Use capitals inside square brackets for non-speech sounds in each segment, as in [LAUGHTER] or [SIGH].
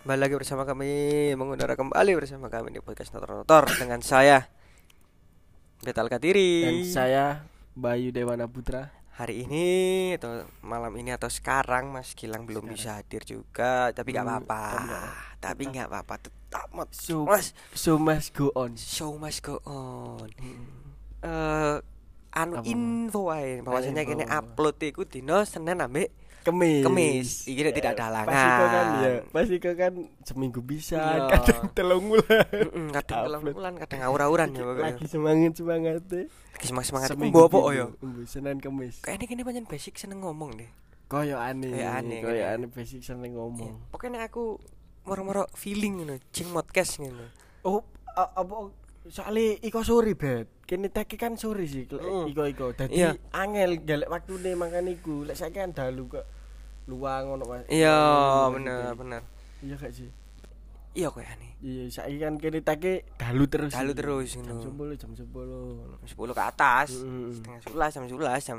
Kembali lagi bersama kami mengudara kembali bersama kami di podcast Notor Notor dengan saya Betal Katiri. Dan saya Bayu Dewana Putra. Hari ini atau malam ini atau sekarang Mas Gilang belum bisa hadir juga, tapi nggak Hmm, apa-apa. tapi nggak apa-apa, tetap Mas. So, Mas, so must go on. show must go on. Eh anu Apa? info wae bahwasanya kene upload iku dino Senin ambek Kemis. Kemis. Iki nek tidak ada halangan. Pasti kau kan ya. Pasti kau kan seminggu bisa, Iya. kadang telung bulan. Kadang telung bulan, kadang aur-auran ya. Lagi semangat semangat deh. Lagi semangat semangat. Seminggu apa gitu. ya? Umbu, Senin Kemis. Kayaknya kini pancen basic seneng ngomong deh. Koyo aneh. Kayak aneh, Koyo aneh basic seneng ngomong. Pokoknya aku moro-moro feeling ngono, cing podcast ngono. Oh, apa soalnya iko sore bet. Kene teki kan sore sih. Mm. Iko iko. Dadi Iya. angel galek waktune makan iku. Lek saiki kan dalu kok luang ngono Mas. Iya, Ngono, bener gitu. bener. Iya gak sih? Iya kayaknya. Iya, saiki kan kene teki dalu terus. Dalu terus Jam. 10 jam 10. Jam 10 ke atas. Mm. Setengah 11 jam 11 jam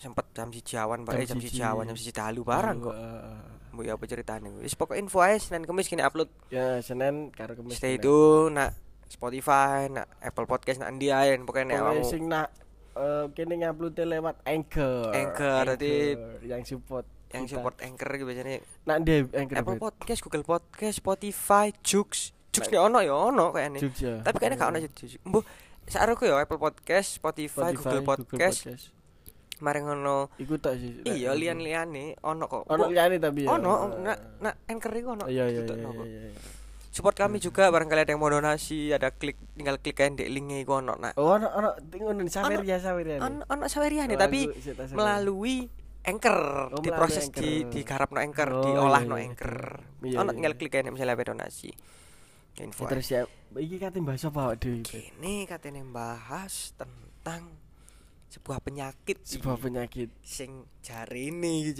sempet jam siji awan bae Jam jam siji siji. awan jam siji dalu barang kok. Mbok ya apa ceritane. Wis pokok info ae Senin Kamis kini upload. Ya, Senin karo Kemis. Stay itu nak Spotify, nak Apple Podcast, nak Andi ae pokoknya nek Pokoknya awakmu sing nak eh, kene ngupload lewat Anchor. Anchor, tadi- yang support yang kita. support Anchor gitu biasanya Nak dia Anchor. Apple. Podcast, Google Podcast, Spotify, Joox. Joox nek ono ya ono kayaknya. Jogja. Tapi kayaknya gak ono Joox. Mbok saroku ya Apple Podcast, Spotify, Google Podcast, mari ngono. Iku tak sih. Iya, lian-liane ono kok. Ono liyane tapi ya. Ono, nak nak Anchor iku ono. Iya iya iya. Iya, iya. Support kami juga barangkali ada yang mau donasi, ada klik tinggal klik aja di linknya iku ono nak. Oh, ono ono ngono sawer ya sawer ya. Ono ono saweriane Oh, tapi melalui Anchor Oh, diproses melalui di Anchor. digarapno Anchor, Oh, diolah iya, no iya. Anchor. Iya, Ono iya, tinggal iya. klik aja misalnya ada donasi. Info. Terus ya iki kate bahas apa Dewi? Kini katanya bahas tentang sebuah penyakit Sebuah penyakit sing jari ini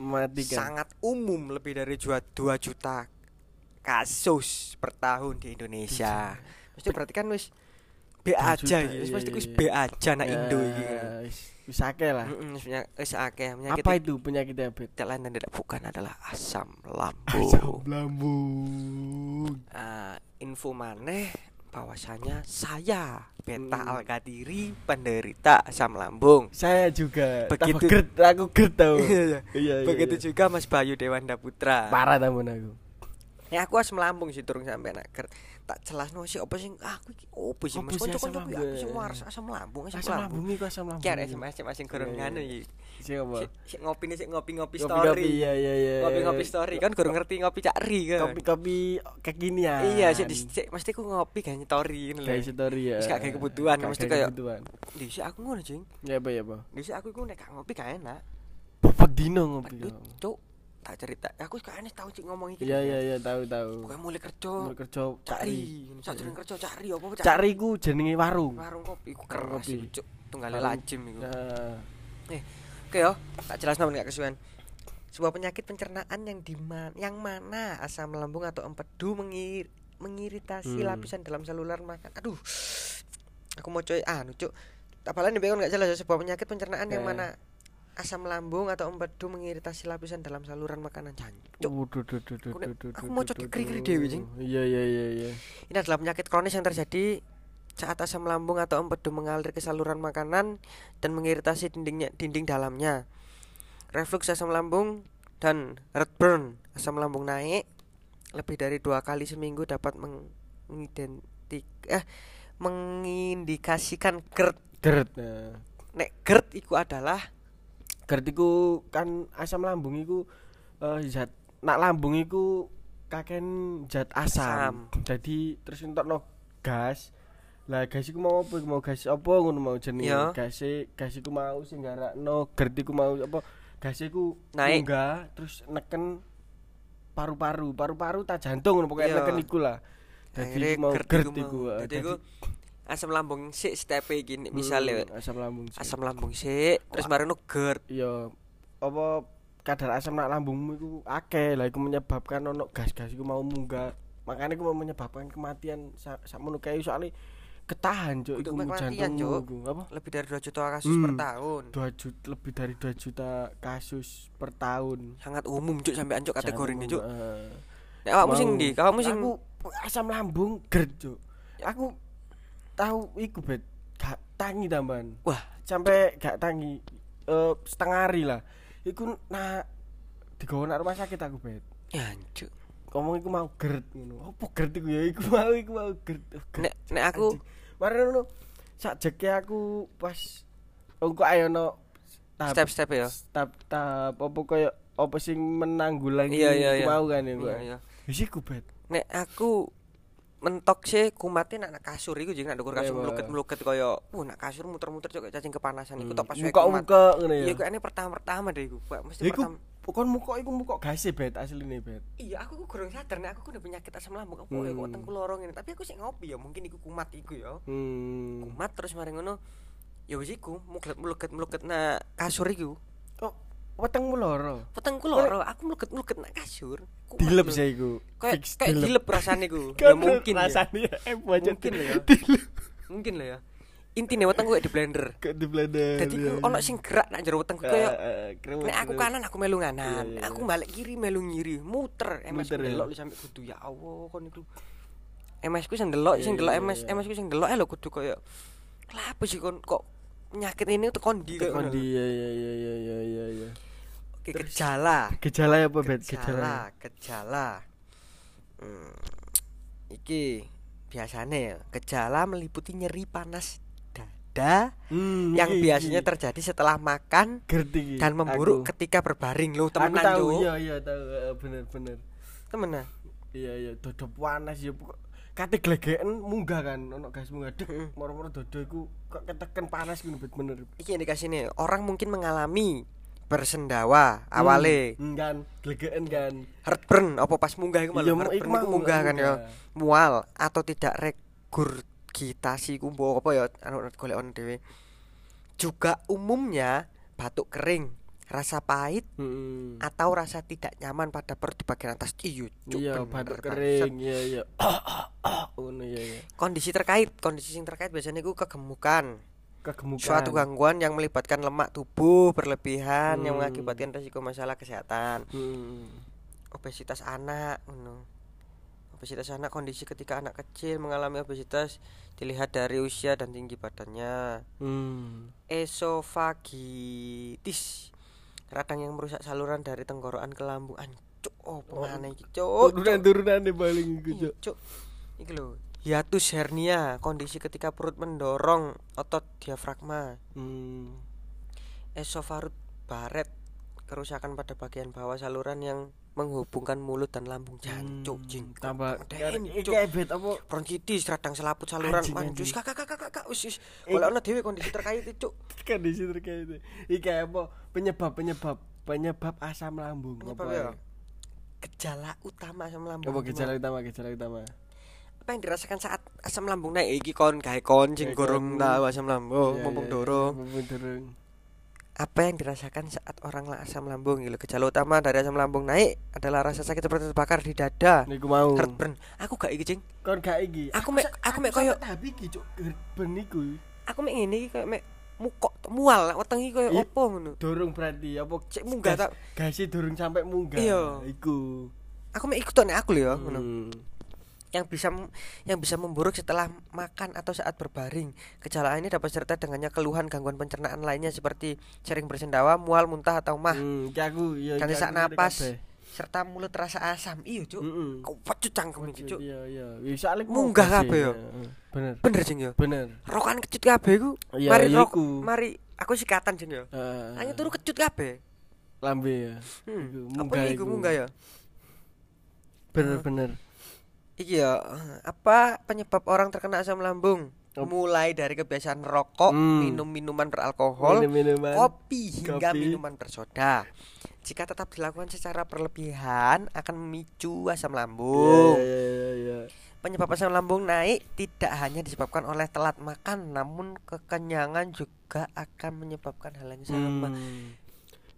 mematikan. sangat umum lebih dari 2 juta kasus per tahun di Indonesia. Mesti berarti kan wis B aja iki, wis iya, mesti iya, wis iya. B aja nak Ya, Indo iki. wis- akeh lah. Heeh, wis akeh penyakit Apa itu penyakit diabetes? tidak lain dan tidak bukan adalah asam Asam lambung. lambung. Ah, info maneh bahwasanya saya Beta Hmm. Alkatiri penderita asam lambung. Saya juga. Begitu- gerd, aku gerd tau. [LAUGHS] Iya, iya, iya. Begitu iya. juga Mas Bayu Dewanda Putra. Parah tamun aku. Ya aku asam lambung sih turun sampai nak ker- tak jelasno sih apa sing aku iki opo sih Mas Apa sih asam kanca-kanca aku sing waras asam lambung asam, Asam lambung. iku asam lambung. Kiar SMS Iya, iya. nganu iki. Sing apa? Sik- Sik ngopi nih sik ngopi-ngopi Kopi-kopi, story. Iya iya iya. Ngopi-ngopi story kan gorong ngerti ngopi cakri kan. Kopi-kopi kekinian. Iya, sik di- sik mesti ku ngopi kan story ngono lho. Kayak story ya. Wis gak kayak kebutuhan, mesti kayak kayak-. Dhisik aku ngono, Jing. Ya apa ya, apa? Dhisik aku iku nek gak ngopi gak enak. Bapak Dino ngopi. Aduh, Cuk, tak cerita. Aku kayaknya tahu cik ngomong iki. Iya iya iya tahu tahu. Pokoknya mulai kerja Mulai kerja cari. cari. Sajroning kerja cari apa apa Cari ku jenenge warung. warung kopi Warung keras kopi. Cuk. Tunggale lajim iku. Nah, Oke yo, tak jelasno men gak kesuwen. Sebuah penyakit pencernaan yang di yang mana asam lambung atau empedu mengir mengiritasi Hmm. lapisan dalam saluran makan. Aduh. Aku mau coy anu, Cuk. Apalagi nih gak jelas ya, sebuah penyakit pencernaan yang Eh. mana asam lambung atau empedu mengiritasi lapisan dalam saluran makanan jancuk. Aku mau cocok duh, keri-keri duh. dewe, Jing. Iya iya iya iya. Ini adalah penyakit kronis yang terjadi saat asam lambung atau empedu mengalir ke saluran makanan dan mengiritasi dindingnya dinding dalamnya. Reflux asam lambung dan heartburn asam lambung naik lebih dari dua kali seminggu dapat mengidentik eh mengindikasikan GERD. GERD. Nek GERD itu adalah GERD iku kan asam lambung iku eh, zat nak lambung iku kaken zat asam. Jadi terus entokno gas. Lah gas iku mau apa? Mau gas apa ngono mau jenenge? Ya. Gas gas iku mau sing garakno GERD iku mau apa? Gas iku Naik. munggah terus neken paru-paru, paru-paru tak jantung ngono pokoke Iya. neken iku lah. Dadi mau GERD GERD iku iku. mau. eh, Jadi dadi- iku asam lambung sik step gini misalnya Hmm, asam lambung sih. asam lambung sik terus marino GERD. Iya, apa kadar asam nak lambungmu iku akeh lah iku menyebabkan ono gas-gas iku mau munggah. Makanya mau menyebabkan kematian sa sakmono kae soalnya ketahan cuk Kudu iku kematian, jantungmu Cuk. iku. Apa? lebih dari 2 juta kasus per Hmm. tahun 2 juta lebih dari 2 juta kasus per tahun. sangat umum cuk sampai ancuk kategori ini cuk Jantung, eh. Nek awakmu sing ndi? Awakmu sing aku asam lambung gerd, Cuk. Aku tahu iku bet gak tangi tambahan. wah, Sampai gak tangi eh setengah hari lah. Iku nah digawa nang rumah sakit aku bet. ya anjuk. Ngomong iku mau gerd ngono. Apa gerd iku ya? Iku mau iku mau gerd. Oh. Nek nek aku Mari ngono. Sak jeke aku pas engko ayo no tahap- step-step ya. tahap tahap apa koyo apa sing menanggulangi Iya, iya, iya. mau kan ya. Iya, iya. Wis iku bet. Nek aku mentok sih kumatnya nak nak kasur iku jeung nak kasur Iya, meluket-meluket kaya uh nak kasur muter-muter cok cacing kepanasan iku tok pas wae muka muka ngono ya. Iya kok ini pertama-pertama deh iku. Mesti Iku pertama. pokon muka iku muka gase bet asline bet. Iya, aku ku kurang sadar nek aku udah penyakit asam lambung apa Hmm. ya kok wetengku loro ngene. Tapi aku sih ngopi ya, mungkin iku kumat iku ya. Hmm. Kumat terus mari ngono ya wis iku mluket-mluket nak kasur iku. Kok wetengmu loro? Wetengku loro, aku mluket-mluket nak kasur. Dilep sih iku. Kayak kayak dilep rasane iku. [LAUGHS] Ya mungkin ya. rasane eh bocor Mungkin lah ya. Dilep Mungkin lah ya. Intine wetengku kayak di blender. di blender. Dadi ku ono sing gerak nak jero wetengku Eh, kaya kaya Nek aku kanan aku melu nganan, Iya, iya, aku iya. balik kiri melu ngiri, muter. MS ya. delok lu sampe kudu ya Allah kon iku. MS ku sing delok, sing Iya, delok iya, MS, iya. MS ku sing delok eh lho kudu koyo Kenapa sih kon kok penyakit ini tuh kondi. Kondi ya ya ya ya ya ya gejala. Gejala apa bet? Gejala. Gejala, gejala. Hmm, iki biasanya ya, gejala meliputi nyeri panas dada Hmm, yang iki, biasanya iki. terjadi setelah makan Gerti dan memburuk Aku. ketika berbaring lo Aku temenan tahu, Cuk. Iya iya tahu eh, bener bener. temenan Iya iya dodo panas ya pokok kate glegeken munggah kan ono gas munggah dek moro-moro dodo iku kok keteken panas ngono bener. Iki indikasi nih orang mungkin mengalami bersendawa awale Hmm, kan glegeken kan. heartburn apa pas munggah iku Iya, malah iku heartburn iku munggah kan ya mual atau tidak regurgitasi ku mbok apa ya anu golek on dhewe juga umumnya batuk kering rasa pahit Heeh. atau rasa tidak nyaman pada perut di bagian atas iyo Iya, batuk kering, iya iya. [COUGHS] Ngono iya iya. kondisi terkait kondisi yang terkait biasanya iku kegemukan Kegemukan. suatu gangguan yang melibatkan lemak tubuh berlebihan yang Hmm. mengakibatkan resiko masalah kesehatan Hmm. obesitas anak ngono. obesitas anak kondisi ketika anak kecil mengalami obesitas dilihat dari usia dan tinggi badannya Hmm. esofagitis radang yang merusak saluran dari tenggorokan ke lambung ancuk oh Oh. iki cuk Turunan-turunan paling iku, Iya, Cuk. cuk iki lho hiatus hernia kondisi ketika perut mendorong otot diafragma. Hmm. esofarut baret kerusakan pada bagian bawah saluran yang menghubungkan mulut dan lambung. Jancuk Hmm, jing tambah Ngeden, iki Cuk. ebet apa? Bronkitis radang selaput saluran manjus. kakak kakak kakak Eh. kalau ana dhewe kondisi terkait itu [LAUGHS] kondisi terkait iki. Apa? Penyebab penyebab penyebab asam lambung. Penyebab apa ya? gejala utama asam lambung. Apa gejala utama gejala utama apa yang dirasakan saat asam lambung naik? Iki kon gawe kon sing gorong tahu asam lambung Iya, mumpung iya, dorong. mumpung dorong. Apa yang dirasakan saat orang lah asam lambung? Gitu gejala utama dari asam lambung naik adalah rasa sakit seperti terbakar di dada. Niku mau. Heartburn. Aku gak iki cing. Kon gak iki. Aku mek- aku mek koyo- tapi iki cuk ben iku aku mek ngene iki kayak mek mukok mual weteng iki koyo Iya. opo ngono? dorong berarti apa? Cek munggah tak- gasi dorong sampai munggah. Iya. iku. Aku mek ikut nek aku lho ya ngono. Hmm. Yang bisa yang bisa memburuk setelah makan atau saat berbaring. Gejala ini dapat serta dengannya keluhan gangguan pencernaan lainnya seperti sering bersendawa, mual, muntah atau mah, Hmm, iya iki sesak napas serta mulut terasa asam. Iya, Cuk. Heeh. Kau pecut cangkem iki, Cuk. Iya iya. Ya soalnya Munggah kabeh ya. iya. Bener. Bener jeng ya. Bener. Rokan kecut kabeh ku. Iya, mari iya rok, mari aku sikatan jeng ya. Heeh. Hanya turu kecut kabeh. lambe ya. Hmm. Munggah iku. munggah ya? Bener bener. Iki ya, apa penyebab orang terkena asam lambung? Mulai dari kebiasaan rokok, Hmm. minum minuman beralkohol, Minum-minuman. kopi hingga Kopi. minuman bersoda. Jika tetap dilakukan secara berlebihan akan memicu asam lambung. Iya iya iya. Penyebab asam lambung naik tidak hanya disebabkan oleh telat makan, namun kekenyangan juga akan menyebabkan hal yang sama. Hmm.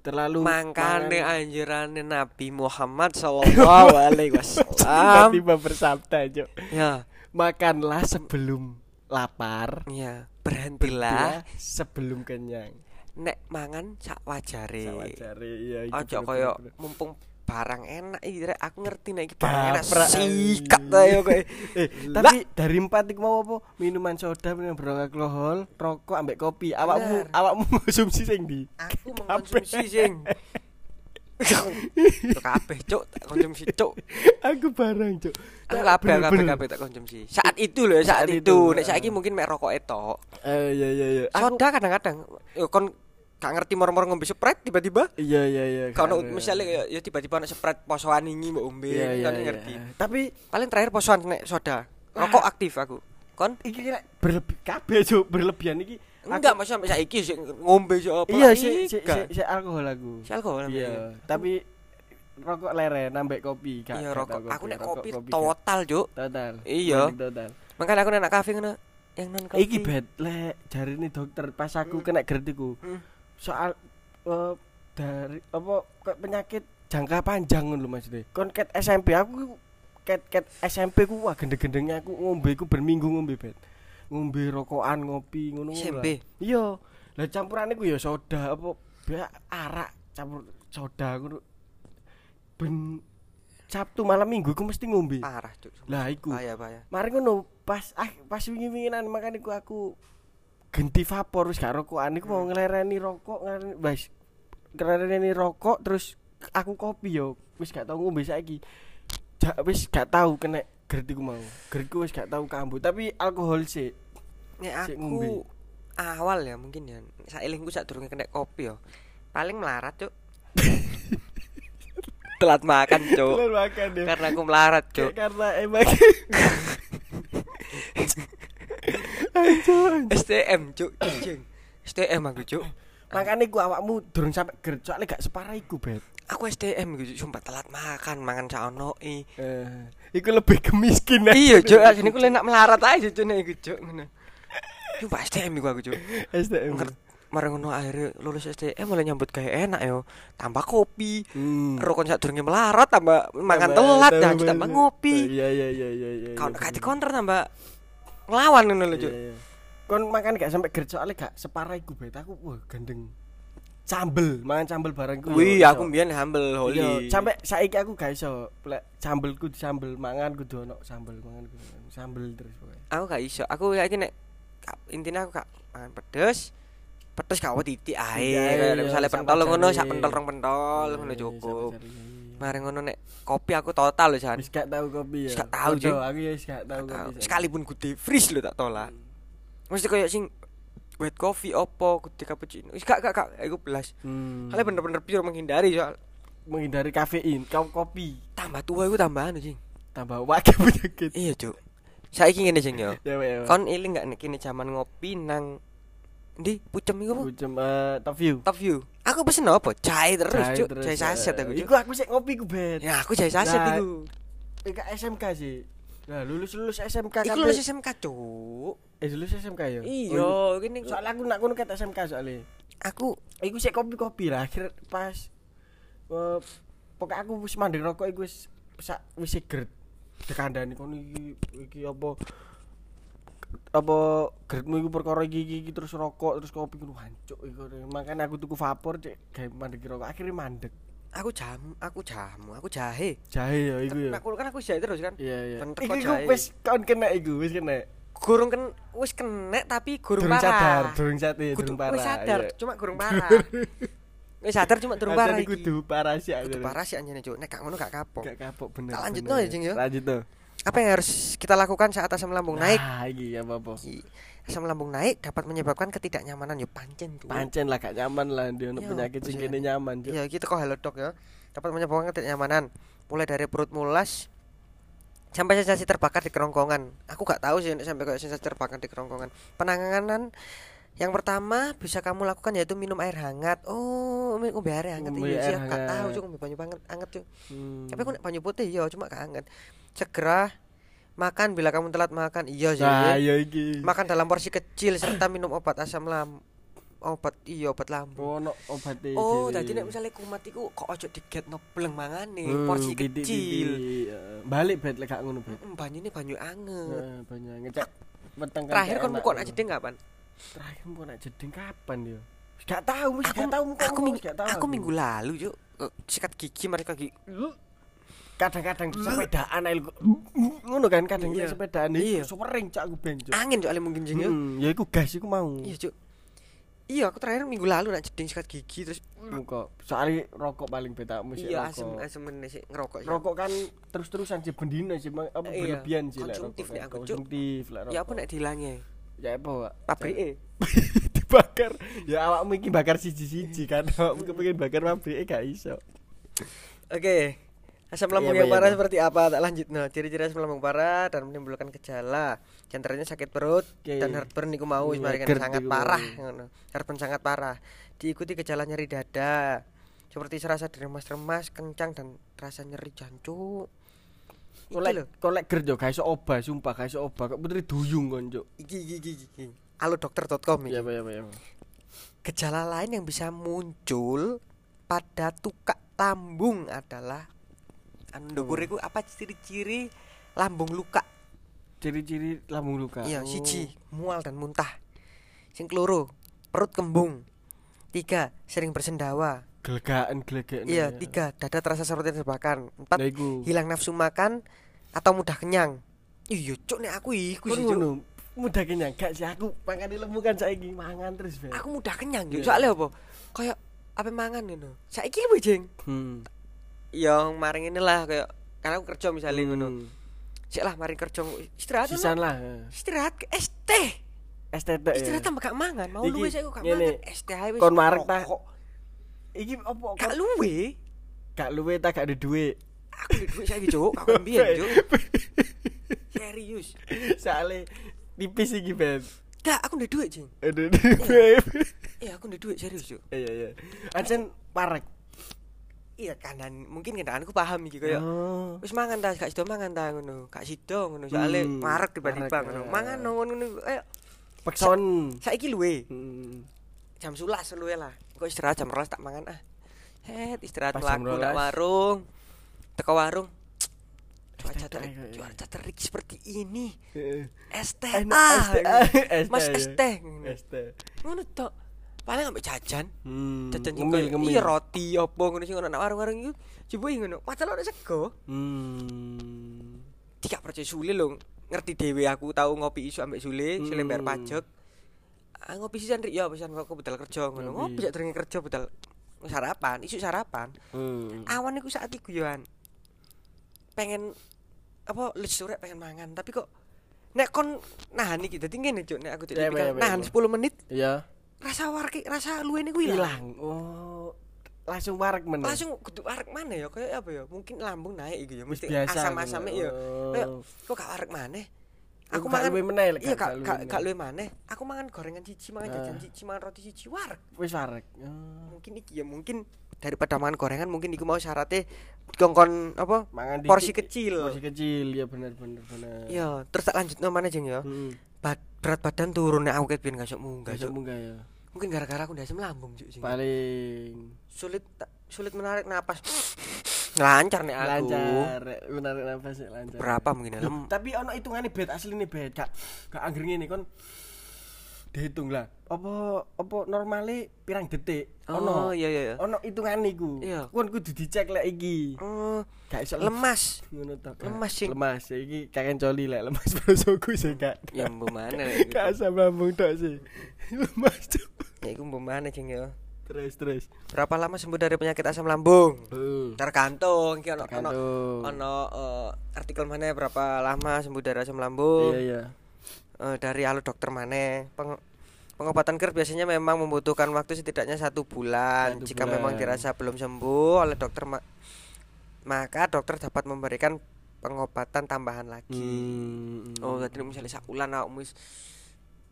Terlalu Mangkane anjurane Nabi Muhammad sallallahu [LAUGHS] alaihi wasallam. tiba-tiba bersabda, Cuk. ya, Makanlah sebelum lapar. ya, berhentilah sebelum kenyang. nek mangan sak wajare. Iya Aja bener, kaya bener, bener. mumpung barang enak iki Rek. aku ngerti nek iki barang enak. Sikat ta yo kowe. [LAUGHS] Eh, tapi dari empat iku mau apa? Minuman soda, minuman beralkohol, rokok ambek kopi. Awakmu awakmu konsumsi sing ndi? aku mengkonsumsi sing. [LAUGHS] Cuk kabeh cuk tak konsumsi cuk. Aku barang, Cuk. aku kabeh kabeh kabeh tak konsumsi. Saat itu loh saat, Saat itu, nek saiki mungkin mek rokok tok Eh, iya iya iya. Soda kadang-kadang. Yo kon gak ngerti moro-moro ngombe Sprite tiba-tiba iya iya iya. kalau karena- misalnya ya, ya tiba-tiba ana Sprite posoan ini mbok ombe iya iya kan iya. ngerti Tapi paling terakhir posoan nek soda rokok aktif aku kon iki kira berlebih kabeh, Cuk, berlebihan iki. Aku- enggak maksudnya sampai saiki sik ngombe sik apa Iya, lah, si si enggak. si, si alkohol aku. Si alkohol. Iya, tapi rokok leren nambah kopi, Kak. iya Gak rokok aku nek kopi total juk total. Iya. Total. makanya aku nek kafe ngono yang non kopi Iki bed lek jarine dokter pas aku kena GERD iku. Hmm. Soal eh, dari apa penyakit jangka panjang lho maksudnya. Kon ket SMP aku ket ket SMP ku wah gendeng-gendengnya aku ngombe ku berminggu ngombe bed. Ngombe rokokan ngopi ngono SMP? Iya. Lah campuran iku ya soda apa arak campur soda ngono. Ben Sabtu malam Minggu iku mesti ngombe. parah juk Lah iku. bahaya bahaya Mari ngono pas ah pas wingi-winginan makane ku aku genti vapor wis gak rokokan iku mau ngelereni rokok ngelereni wis ngelereni rokok terus aku kopi yo wis gak tau ngombe saiki. Ja, wis gak tau kena GERD iku mau. GERD ku wis gak tau kambuh tapi alkohol sih. nek aku ngombe. awal ya mungkin ya sailingku sak durunge kena kopi ya paling melarat [LAUGHS] cuk telat makan cuk makan ya. karena aku melarat cuk Karena emang [LAUGHS] STM cuk STM aku cuk makane ku awakmu durung sampe GERD soalnya gak separah iku, Bet. aku STM gitu sumpah telat makan mangan saono i Eh, iku lebih kemiskinan. iya cuk asine ku lenak melarat aja cuk nek iku cuk ngono sumpah STM iku aku cuk STM. Mari ngono akhirnya lulus STM mulai nyambut kayak enak yo tambah kopi Hmm. rokok sak durunge melarat tambah makan telat dan tambah ngopi Iya iya iya iya iya. kalau iya, kati bener. counter tambah ngelawan ngono lho Iya, cuk iya. Kon makan gak sampai gercok soalnya gak separah iku bet aku wah gandeng. Sambel, mangan sambel bareng ku. wih aku mbiyen humble Iya, holy sampai saiki aku gak iso lek sambelku disambel mangan kudu ono sambel mangan kudu ono sambel terus pokoknya. aku gak iso aku yakin nek intinya aku gak mangan pedes pedes gak titik ae Iya, iya, misalnya pentol ngono sak pentol rong pentol Iya, ngono iya, cukup iya, iya. Mari ngono nek kopi aku total lho jan Wis gak tau kopi ya. Wis gak tau, Jing. Aku ya wis gak tau Tahu. kopi. sekalipun di freeze lho tak tolak mesti koyo sing white coffee opo kudu cappuccino wis gak gak gak aku belas Hmm. kalian bener-bener pure menghindari soal menghindari kafein, kau kopi tambah tua iku tambahan sing tambah wakil penyakit. iya cuk saiki ngene sing yo [LAUGHS] kon iling gak nek kene zaman ngopi nang ndi pucem iku apa Kucem eh top view. top view aku pesen apa jahe terus cuk terus, jahe saset eh, aku Iku aku sik ngopi ku bet. ya aku jahe saset Nah, iku SMK sih. Nah, lulus lulus SMK iku kabeh. lulus SMK cuk Eh lulus SMK ya? iya Oh, gini Soalnya aku nak kono ket SMK soalnya. aku Iku sik kopi-kopi lah akhir pas eh pokok aku wis mandek rokok iku wis sak wis seger. Dekandani kono iki iki apa apa geretmu iku perkara iki terus rokok terus kopi ku hancuk iku. Makanya aku tuku vapor cek gawe mandek rokok akhirnya mandek. aku jamu aku jamu aku jahe Jahe ya iku ya. aku kan aku jahe terus kan Iya iya. Iku wis kon kena iku wis kena. gurung ken wis kena tapi gurung Durung sadar, parah durung sadar, Kudu durung parah. wis sadar iya. cuma gurung parah wis sadar cuma durung parah iki kudu parah sih. kudu parah sih anjene cuk nek gak ngono gak kapok Gak kapok bener. Tak lanjut no ya, Jing, ya? Lanjut no. Apa yang harus kita lakukan saat asam lambung naik Nah, apa apa. Iki, asam lambung naik dapat menyebabkan ketidaknyamanan yo pancen tuh Pancen lah gak nyaman lah dia Iya, penyakit sing kene nyaman. Cuk. Iya, gitu kok hello dok ya. Dapat menyebabkan ketidaknyamanan mulai dari perut mulas sampai sensasi terbakar di kerongkongan. Aku gak tahu sih sampai kayak sensasi terbakar di kerongkongan. Penanganan yang pertama bisa kamu lakukan yaitu minum air hangat. Oh, minum air hangat iya gak tahu ngombe banyu banget hangat cuk. Hmm. Tapi aku banyu putih iya cuma gak hangat. Segera makan bila kamu telat makan. Iya sih. Nah, ya iki. Makan dalam porsi kecil serta minum obat asam lambung. Obat iya obat lambung. ono obat e. Oh, tadi nek misalnya kumat iku kok ojo diget nobleng mangane, Hmm, porsi kecil. Heeh. Balik bet lek gak ngono bet. Mm, banyune banyu anget. Heeh, banyak ngecek weteng kan Terakhir kon mukok nak ngono. jeding kapan? Terakhir mau nak jeding kapan yo? Gak tahu, Aku gak tahu aku, gak tahu. aku minggu lalu, Cuk. Eh, Sikat gigi mari lagi. Kadang-kadang sepedaan ae ngono kan kadang Iya. sepedaan iki sering cak aku ben cuk. Angin soalnya mungkin jeng ya. Hmm, ya iku gas iku mau. Iya, Cuk. Iya, aku terakhir minggu lalu nak jeding sikat gigi terus Kok soalnya rokok paling beda musik iya asem asem meneh sih ngerokok. sih. Rokok kan terus-terusan sih bendino sih apa Iya, berlebihan sih konsumtif nek kan. aku, konsumtif rokok. Ya apa nek dilangi? Ya apa, Pak? Pabrike. [LAUGHS] dibakar. Ya awakmu iki bakar siji-siji kan. Awakmu kepengin bakar pabrike gak iso. Oke. Asam lambung Iya, yang iya, parah Pak. seperti apa? Tak lanjut. Nah, ciri-ciri asam lambung parah dan menimbulkan gejala. Di antaranya sakit perut Oke. dan heartburn niku mau wis Iya, mari kan sangat iku parah ngono. Heartburn sangat parah. Diikuti gejala nyeri dada. Seperti serasa diremas-remas, kencang dan rasa nyeri jancuk. Kolek kolek ger yo gak iso obah, sumpah gak iso obah. Kok putri duyung kon, Cuk. Iki iki iki iki. Alodokter.com iki. Iya, iya, iya. Gejala lain yang bisa muncul pada tukak lambung adalah anu ndukur iku apa ciri-ciri lambung luka. Ciri-ciri lambung luka. Iya, Oh. siji, mual dan muntah. Sing keloro, perut kembung. Tiga, sering bersendawa. Gelegaan, gelegaan. Iya, tiga, dada terasa seperti terbakar. Empat, Nah, hilang nafsu makan atau mudah kenyang. Iya, cuk nek aku iku sih, ngono. Mudah kenyang gak sih aku makan lemu kan saiki mangan terus, Ben. Aku mudah kenyang. Iya. Soalnya apa? Kayak apa mangan ngono. Saiki luwih, Jeng. Hmm. Yang maring inilah kayak karena aku kerja misalnya ngono. Hmm. Sik lah mari kerja istirahat Sisan ngono. lah. Istirahat ke es teh. STT ya. Istirahat tambah gak mangan. Mau luwe saya gak mangan. Teh ae wis. Kon marek ta. Iki opo Gak luwe. gak luwe ta gak ada duit. Aku di duit saiki, Cuk. Kapan biyen, Cuk? [LAUGHS] Serius. Soale tipis iki, Ben. Gak, aku di duit, Jing. Aduh, duit. Iya, aku di duit serius, Cuk. Iya, iya. Ancen parek. Iya, kanan mungkin kendaanku paham iki kayak Oh. wis mangan ta, gak sido mangan ta ngono. Gak sido ngono. Soale Hmm, marek tiba-tiba ngono. eh. Mangan ngono ngono. Ayo, Pekson. saiki luwe. Hmm. jam sulas luwe lah kok istirahat jam rolas tak mangan ah het istirahat nak 12. warung teko warung cuaca terik cuaca terik seperti ini ah [LAUGHS] mas ya. teh Es teh. ngono tok paling ambek jajan Hmm. jajan ngemil, iya roti opo ngono sing ono nak warung-warung iku coba ngono padahal ono sego Hmm. tidak percaya Sule lho ngerti dewe aku tahu ngopi isu ambek Sule Sule Hmm. bayar pajak ah, ngopi sisan ya pisan aku budal kerja ngono Ngopi. sak durunge kerja budal sarapan isu sarapan Hmm. awan iku saat iku yoan pengen apa lesu rek pengen mangan tapi kok nek kon nahan iki dadi ngene cuk nek aku Ya, tipikal ya, ya, nahan ya. 10 menit Iya. Rasa warki rasa luwe niku ilang Hilang. Oh. Langsung parek men. langsung kudu mana ya kayak apa ya mungkin lambung naik iki ya mesti ngono. ya kayak Oh. kok gak arek maneh Aku mangan luwe meneh, lek iya gak- gak luwe luwe maneh aku mangan gorengan cici mangan Ah. jajan cici mangan roti cici warek Wis parek. Oh. mungkin iki ya mungkin daripada mangan gorengan mungkin iku mau syaratnya kongkon apa Mangan porsi dikit. kecil Porsi kecil ya benar benar benar. Iya, terus tak lanjut nomane jeng ya. Hmm. Berat badan turun aku ket biyen gak sok munggah. Gak Cuk. munggah ya. Mungkin gara-gara aku ndak asam lambung. Jeng. Paling Sulit tak- sulit menarik napas. [SNIFFS] Lancar nek aku. lancar, menarik nafas ya, lancar. Berapa mungkin ya? Loh, tapi ono hitungane bet asline bet gak gak angger ngene kon dihitung lah. Apa apa normale pirang detik? Oh, Ono. iya iya iya. Ono hitungane iku. Iya. Kon kudu dicek lek iki. Oh, Gak iso lemas. ngono to. Lemas, sing. Lemas iki kakek coli lek lemas [LAUGHS] prosoku sih gak. Ya mbok mana. Gak asam lambung tok sih. [LAUGHS] lemas Cuk. Ya mbok mana jeng ya. Terus terus. Berapa lama sembuh dari penyakit asam lambung? Heeh. Tergantung iki ono ono ono eh, artikel mana berapa lama sembuh dari asam lambung? Iya iya. Eh, dari alu dokter mana Peng- pengobatan GERD biasanya memang membutuhkan waktu setidaknya satu bulan Satu jika bulan. memang dirasa belum sembuh oleh dokter ma- maka dokter dapat memberikan pengobatan tambahan lagi Hmm. oh jadi misalnya sakulan aku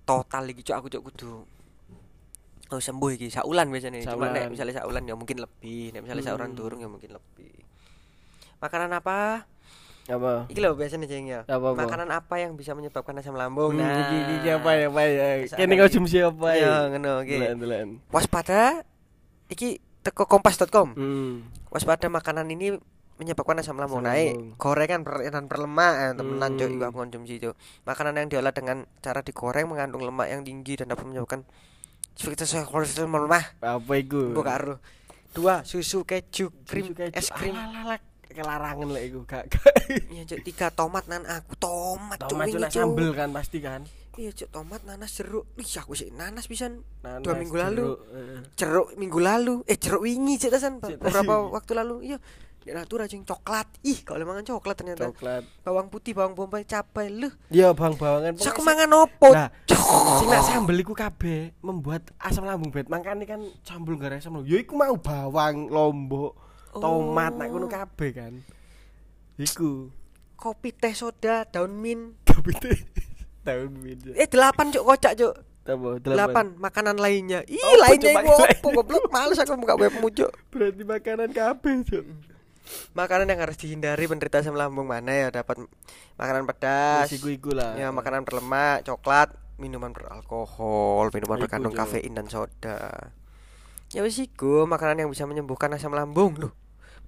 total iki cuk aku cuk kudu oh sembuh iki saulan biasanya cuma Saulan. nek misalnya saulan ya mungkin lebih nek misalnya sauran Hmm. durung ya mungkin lebih makanan apa apa? iki lho biasanya jeng ya Apa, apa? makanan apa yang bisa menyebabkan asam lambung Hmm, nah iki iki iki apa ya, apa ya? Kene konsumsi apa ya? Ya, ngono, delan. waspada iki teko kompas.com Hmm. waspada makanan ini menyebabkan asam lambung naik gorengan dan berlemak eh, temenan Hmm. Aku konsumsi itu makanan yang diolah dengan cara digoreng mengandung lemak yang tinggi dan dapat menyebabkan sebagai saya kolesterol mah Apa iku? mbok karo dua susu keju krim Susu keju. es krim. Alah, kelarangan lek iku gak. iya cuk tiga tomat nan aku tomat Tomat cuma sambel kan pasti kan. iya cuk tomat nanas jeruk. Ih aku sih nanas pisan. Nanas, Dua minggu lalu. jeruk, heeh. jeruk minggu lalu. Eh jeruk wingi cik tasan beberapa waktu lalu. Iya natura cing coklat ih kalau mangan coklat ternyata Coklat. bawang putih bawang bombay cabai lu Iya, Bang Bawangan. Terus aku Pokoknya mangan opo Nah, sing nak sambel iku kabeh membuat asam lambung bet. Makane kan sambel gara asam lambung. Ya iku mau bawang, lombok, tomat nak ngono kabeh kan. Iku. kopi teh soda daun mint Tapi teh [LAUGHS] tahun min. eh delapan cuk kocak cuk Apa? delapan makanan lainnya ih Apa, lainnya iku opo goblok males aku buka webmu cuk Berarti makanan kabeh, Cuk. Makanan yang harus dihindari penderita asam lambung mana ya? Dapat makanan pedas iku lah. ya makanan berlemak coklat minuman beralkohol minuman Iku, berkandung kafein dan soda. Ya wis iku makanan yang bisa menyembuhkan asam lambung loh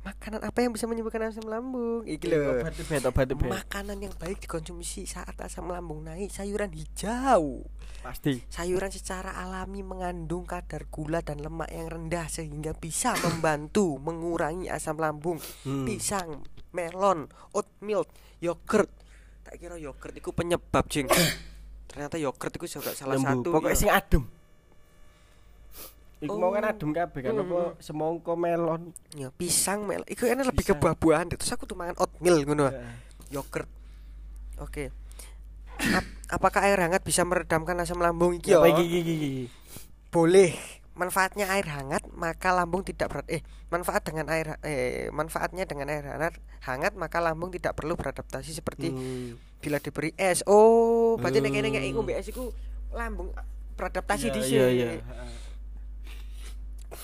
makanan apa yang bisa menyembuhkan asam lambung iki lho obat bet. makanan yang baik dikonsumsi saat asam lambung naik sayuran hijau Pasti. sayuran secara alami mengandung kadar gula dan lemak yang rendah sehingga bisa membantu mengurangi asam lambung Hmm. pisang melon oatmeal yogurt tak kira yogurt itu penyebab jing [COUGHS] ternyata yogurt itu juga salah Lembu. satu Pokoknya iya. sing adem. Iku mau kan Oh. adem kabeh kan Hmm. apa semongko melon. ya pisang melon itu enak lebih ke buah-buahan terus aku tuh makan oatmeal ngono Heeh. yogurt oke Ap- apakah air hangat bisa meredamkan asam lambung iki ya? iki iki iki? boleh manfaatnya air hangat maka lambung tidak berat eh manfaat dengan air eh manfaatnya dengan air hangat hangat maka lambung tidak perlu beradaptasi seperti Hmm. bila diberi es oh berarti nek kene nek Hmm. ngombe es iku lambung beradaptasi Iya, di Iya iya.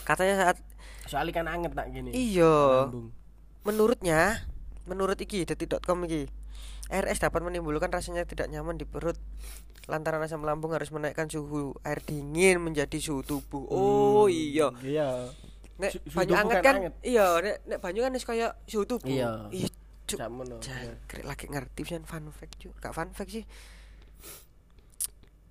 Katanya saat Soalnya kan anget nak gini. iya Lambung. menurutnya menurut iki detik.com iki es dapat menimbulkan rasanya tidak nyaman di perut lantaran asam lambung harus menaikkan suhu air dingin menjadi suhu tubuh oh Hmm, iya Iya. nek Su- banyu anget kan kan anget. iya nek, nek banyu kan kaya suhu tubuh Iya. iya cuk lagi ngerti sih fun fact cuk gak fun fact sih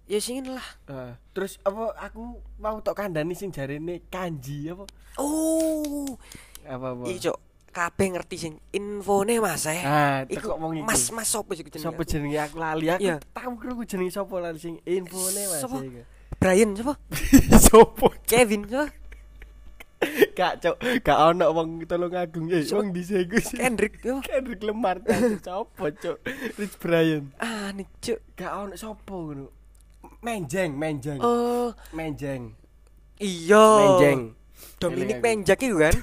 ya sing lah Ah, terus apa aku mau tok kandhani sing jarene kanji apa? oh Apa apa? iya cuk kabeh ngerti sing infone mas eh Ah, iku wong iku. mas mas sopo sih jenenge aku? jenenge aku lali aku. Iya. Tahu kru jenenge sopo lali sing infone Mas. Sopo? iku. Brian siapa Sopo? [LAUGHS] Kevin siapa Gak cok, gak ono wong tolong agung eh Sopo? wong dhisik iku sih. Kendrick Kendrick Lemar sopo cok? Rich Brian. ah nih cuk Gak ono sopo ngono. Menjeng, menjeng. oh Menjeng. iya Menjeng. Dominic. Menjak itu kan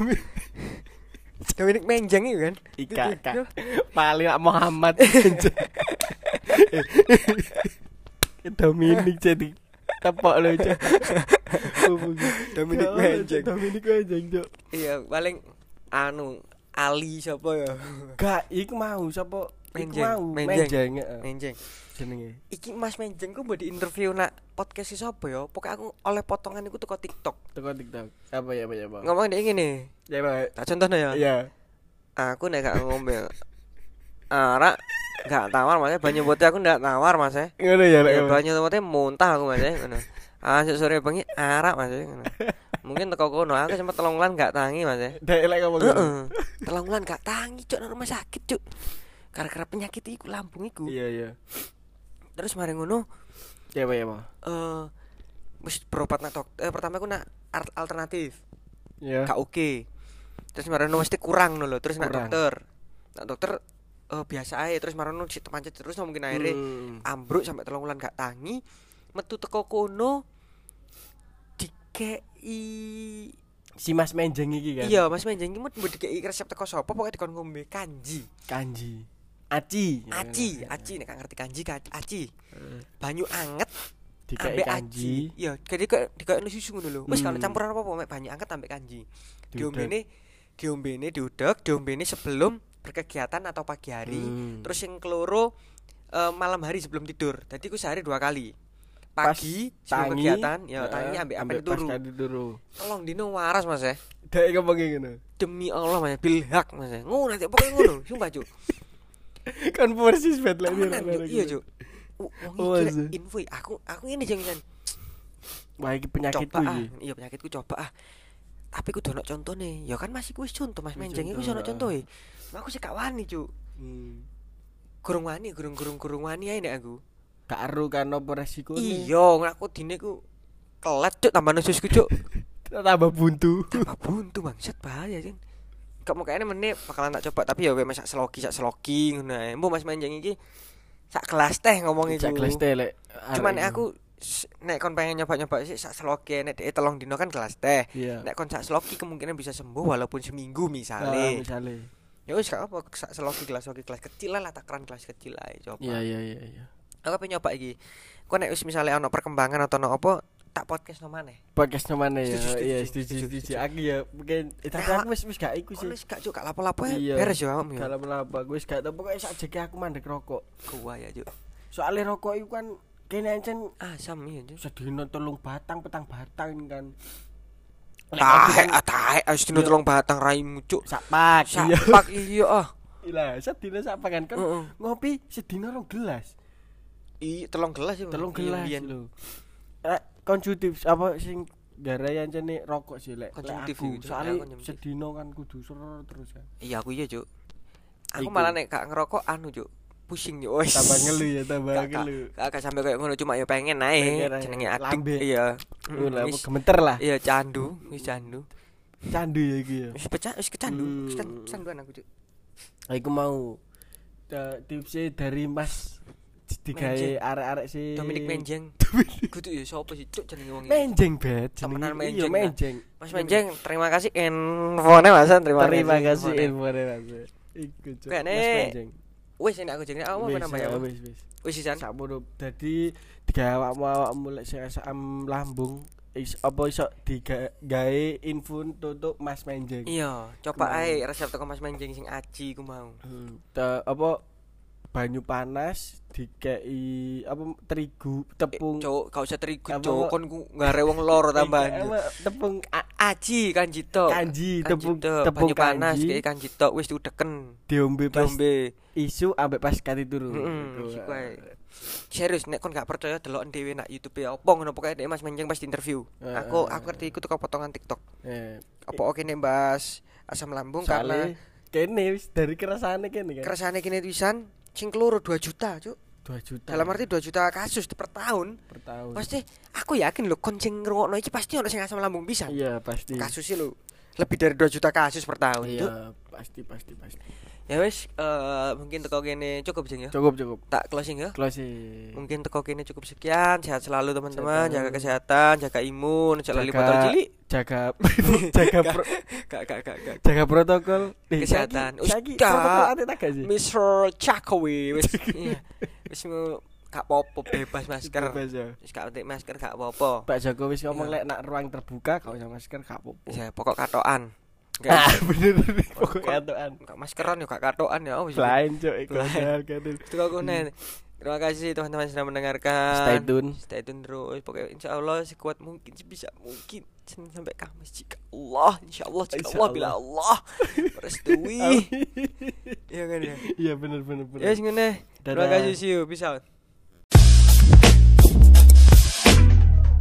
Dominic Menjang itu kan Ika, Ika. itu. Paling Muhammad. [LAUGHS] Dominic jadi tepok lo cok. Dominic Menjeng. Cok, Dominic Menjeng cok. iya paling anu Ali siapa ya Gak, iku mau sapa? Menjeng, mau Menjeng. Menjeng. Jenenge. iki Mas Menjeng ku mbok di interview nak podcast si siapa ya pokoknya aku oleh potongan iku teko TikTok Teko TikTok. Apa ya apa ya, Bang? ngomong dia ngene Ya, Pak. tak contohnya ya Iya. aku nek gak ngombe arak gak tawar mas banyu putih aku ndak tawar mas eh Ngono ya, ya, banyu putih muntah aku mas eh ngono ah sore bengi arak mas eh ngono mungkin teko kono aku sempat telung bulan gak tangi mas eh Dek lek ngomong. Telung gak tangi cuk nang rumah sakit cuk. Gara-gara penyakit iku lambung iku. Iya, iya. Terus mari ngono Ya, Pak, ya, Pak. eh mesti berobat nak dokter. Eh, pertama aku nak alternatif. Iya. Gak oke. Terus mari ngono mesti kurang lho. Terus nak dokter. Nak dokter eh, biasa aja terus mari ngono pancet terus no, mungkin akhirnya Hmm. ambruk sampai telung bulan gak tangi. Metu teko kono dikei Si Mas Menjeng iki kan. Iya, Mas Menjeng iki mbok dikei resep teko sapa pokoke dikon ngombe kanji. Kanji. Aci. Aci, aci nek gak ngerti kanji ka aci. Banyu anget Dikai kanji. Iya, jadi kok dikok susu ngono lho. Wis kalau Hmm. campuran apa-apa mek banyu anget ambek kanji. Diombene diombene diudek, diombene sebelum berkegiatan atau pagi hari. Hmm. Terus yang keloro eh, malam hari sebelum tidur. Jadi ku sehari dua kali. Pas Pagi sebelum kegiatan, ya heeh, tangi ambek ambek pas turu. Tolong dino waras Mas ya. Dek ngomong ngono. Demi Allah Mas, bilhak Mas. ya. Ngono nanti pokoknya ngono, sumpah Cuk. Kan lek Temenan, Cuk. Iya, Cuk. Wong Oh, iki rek info aku aku ini jangan Wah iki penyakitku coba ah. Iki. iya penyakitku coba ah. Tapi ku dono contoh nih. Ya kan masih kuis contoh mas menjeng. Contoh, sono ah. contoh e aku sih gak wani cuk. Hmm. gurung wani gurung gurung wani ae nek aku. Gak aru kan apa resiko iya ngaku dine ku kelet cuk tambah nususku cuk. [LAUGHS] Tambah buntu. tambah buntu bangsat bahaya kan kamu kayaknya meneh bakalan tak coba tapi ya gue masak seloki sak seloki ngono ae mbok mas menjeng iki sak gelas teh ngomong iku Cak gelas teh lek. cuman aku nek kon pengen nyoba-nyoba sih sak seloki nek dhek telung dino kan gelas teh. Iya. nek kon sak seloki kemungkinan bisa sembuh walaupun seminggu Ah, misalnya ya wis gak apa sak seloki gelas seloki gelas kecil lah lah takaran gelas kecil ae coba Iya iya iya iya. aku pengen nyoba iki kok nek wis misalnya ono perkembangan atau ono apa tak podcast no maneh Podcast mana ya? Iya, setuju, setuju. Aku ya mungkin eh, tapi aku wis wis gak iku sih. wis gak cuk gak lapo-lapo ya Iya. beres ya om ya Kalau melapa, gue wis gak tau pokoknya sak jeki aku mandek rokok. gua ya cuk Soalnya rokok itu kan kene ancen asam iya cuk sedino tolong batang petang batang kan. Tahe kopi kan ah tahe wis dino Iya. telung batang raimu cuk sak pak. Iya. sapak iya ah Lah, sedino sak pak kan kan ngopi sedino rong gelas. Iya, telung gelas ya. Telung Iya, gelas lho. Eh, konsumtif apa sing gara yang ancene rokok sih lek. Konsumtif Cuk. Soalnya sedino kan kudu ser terus kan. Iya, aku iya, Cuk. Aku Iku. malah nek gak ngerokok anu, Cuk. Pusing yo. Wis. Tambah ngelu ya, tambah ngelu. Gak gak sampai kayak ngono cuma ya pengen ae. Jenenge adik. Iya. Wis- gemeter lah. Iya, candu, wis candu. Candu ya iki ya. Wis pecah, wis kecandu. Wis Hmm. can- canduan aku, Cuk. Aku mau uh, tipsnya dari Mas digawe arek-arek si Dominic Menjeng. [LAUGHS] Kudu ya sapa sih, Cuk jenenge wong? Menjeng bet Temenan. Menjeng, Iya. Menjeng. Mas Menjeng, terima kasih infonya Mas. Terima, Terima kasih infonya Mas. Iku Cuk. Mas. Menjeng. Wis ini aku jenenge mau Wis, nambah ya. ya, Wis wis. Wis sisan. Sakmono dadi digawe awakmu awakmu lek sing asam lambung is apa iso digawe info untuk Mas Menjeng. Iya, coba ae resep teko Mas Menjeng sing aji ku mau. Hmm, apa banyu panas dikei apa terigu tepung Cuk, gak usah terigu. Pak? Kon ku ngare wong loro tambahan. [LAUGHS] Apa, tepung Aji kanji tok. kanji tepung tepung banyu panas kayak kanji tok wis diudeken. diombe pas Diombe. isu ambek pas kati turu Heeh, ae. Serius nek kon gak percaya deloken dhewe nak YouTube ya opo ngono pokoke nek Mas Menjeng pas interview. Eh, Aku eh, aku ngerti iku teko potongan TikTok. eh, Apa oke nek bahas asam lambung karena kene wis dari kerasane kene kan keresane kene tulisan sing keloro 2 juta, Cuk. 2 juta Dalam arti 2 juta kasus per tahun. per tahun Pasti aku yakin lho kon sing ngrungokno iki pasti ono sing asam lambung bisa. iya pasti Kasusnya lho lebih dari 2 juta kasus per tahun, iya pasti pasti pasti Ya wis eh, mungkin teko kene cukup jeng ya. cukup cukup Tak closing ya. closing Mungkin teko kene cukup sekian. Sehat selalu teman-teman. Jaga kesehatan, jaga imun, Jaga- botol cilik. jaga [LAUGHS] jaga pro- Gak gak gak gak. jaga protokol Eh, Kesehatan. Ustaz. sih Mr. Chakowi wis [LAUGHS] iya. Wis mau gak apa-apa bebas [LAUGHS] masker. Bebas ya. Wis gak penting masker gak apa-apa. Pak Jokowi wis ngomong Iya. lek nak ruang terbuka gak usah masker gak apa-apa. Ya pokok katokan. Ah, bener pokoknya atuan. gak maskeran ya gak katokan ya. Oh, wis. Lain cuk iku Lain. hal kadang. Itu aku nih. Terima kasih teman-teman sudah mendengarkan. Stay tune. Stay tune terus. Pokoknya insya Allah sekuat mungkin sebisa mungkin Senin sampai Kamis jika Allah insya Allah jika Insya Allah bila Allah merestui. [LAUGHS] Amin. Iya kan ya. Iya bener bener bener. Ya ngene. Terima kasih see you. Peace out.